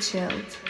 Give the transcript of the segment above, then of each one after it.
Chilled.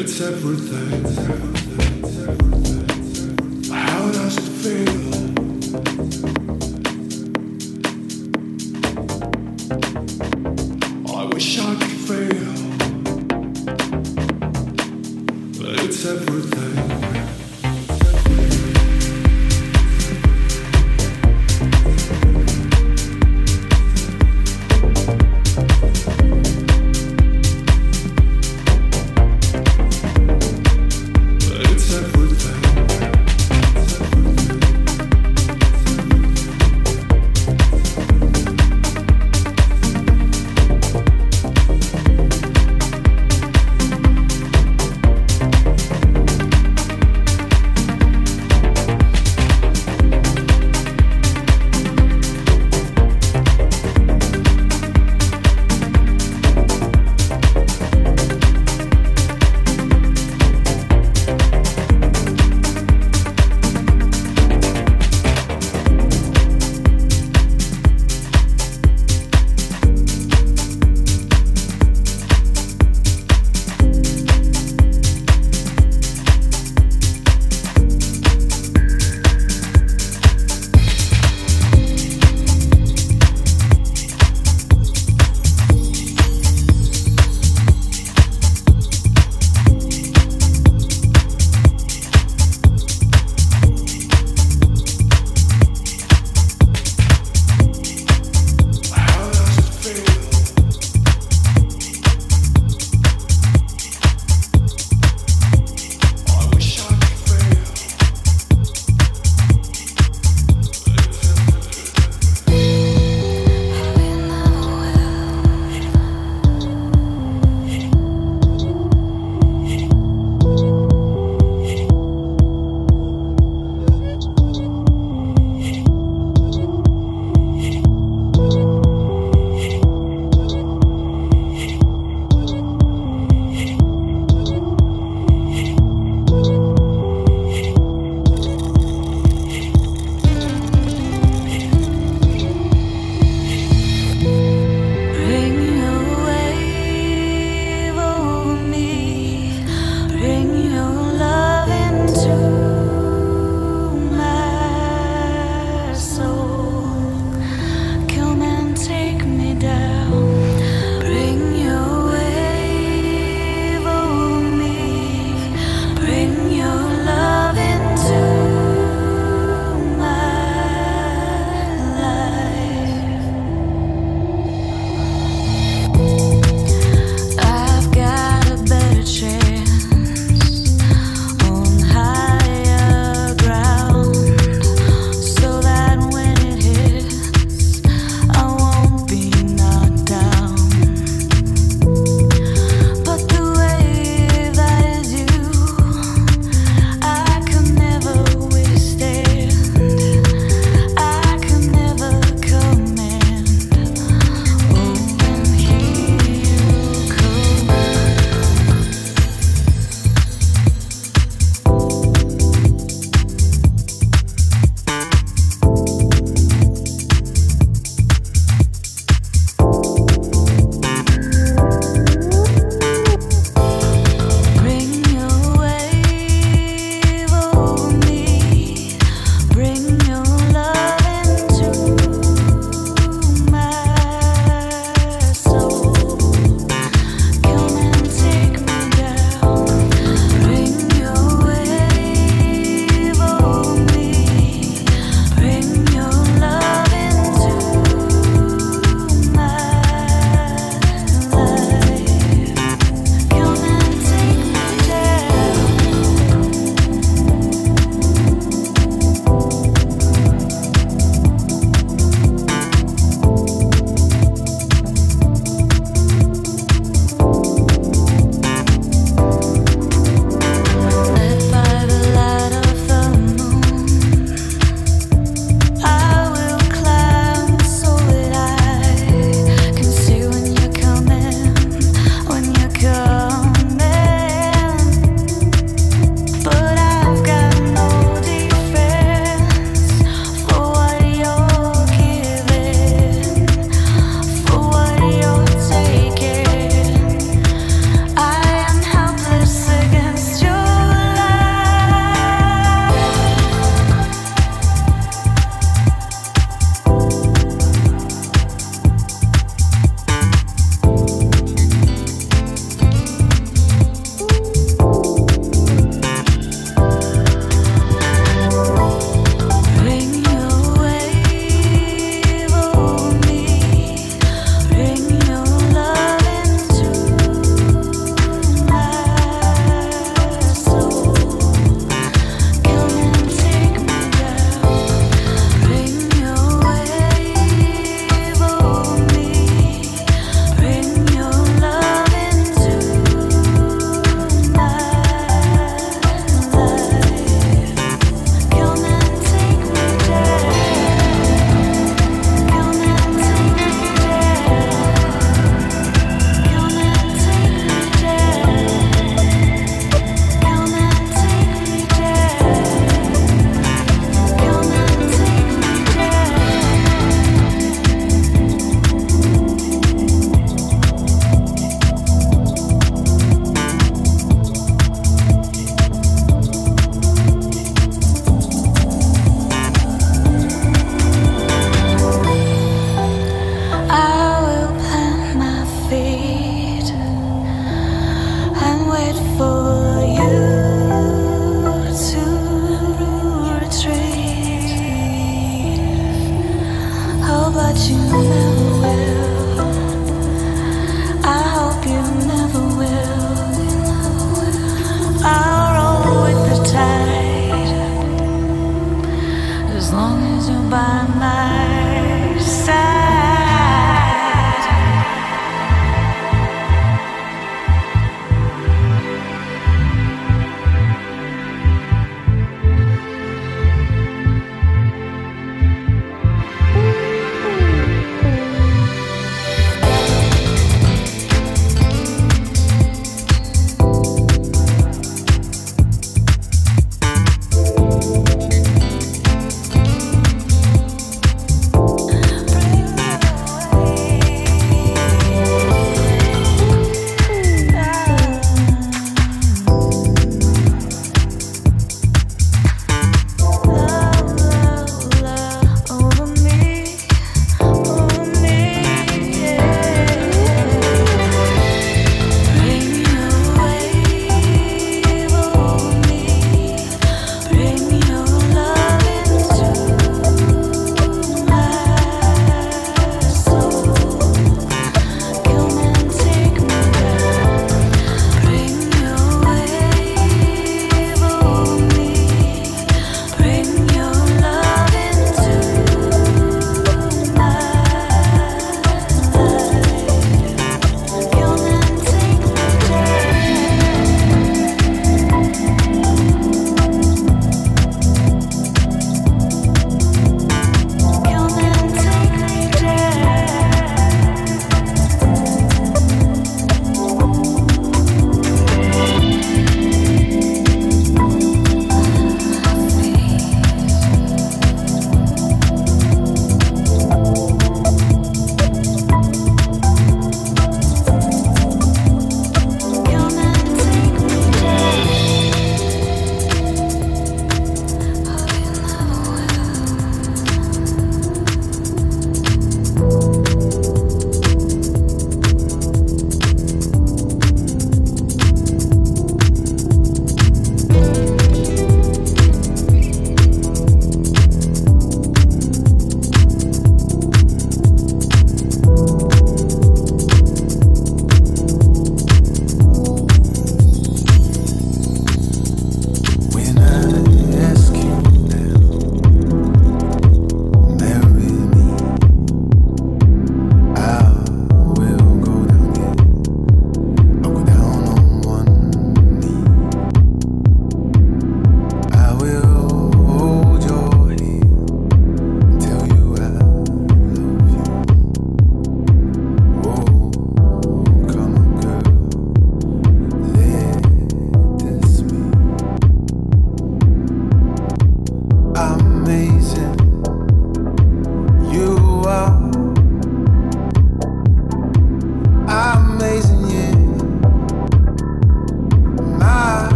It's everything.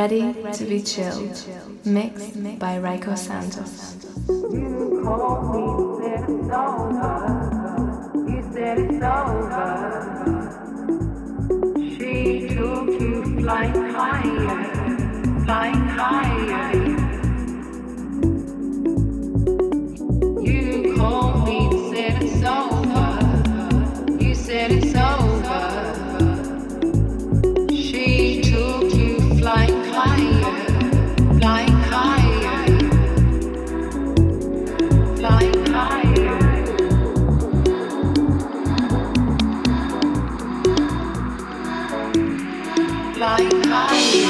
Ready to be chilled. Mixed by Raiko Santos. You called me, said it's over. You said it's over. She took you flying higher, flying higher. high, high.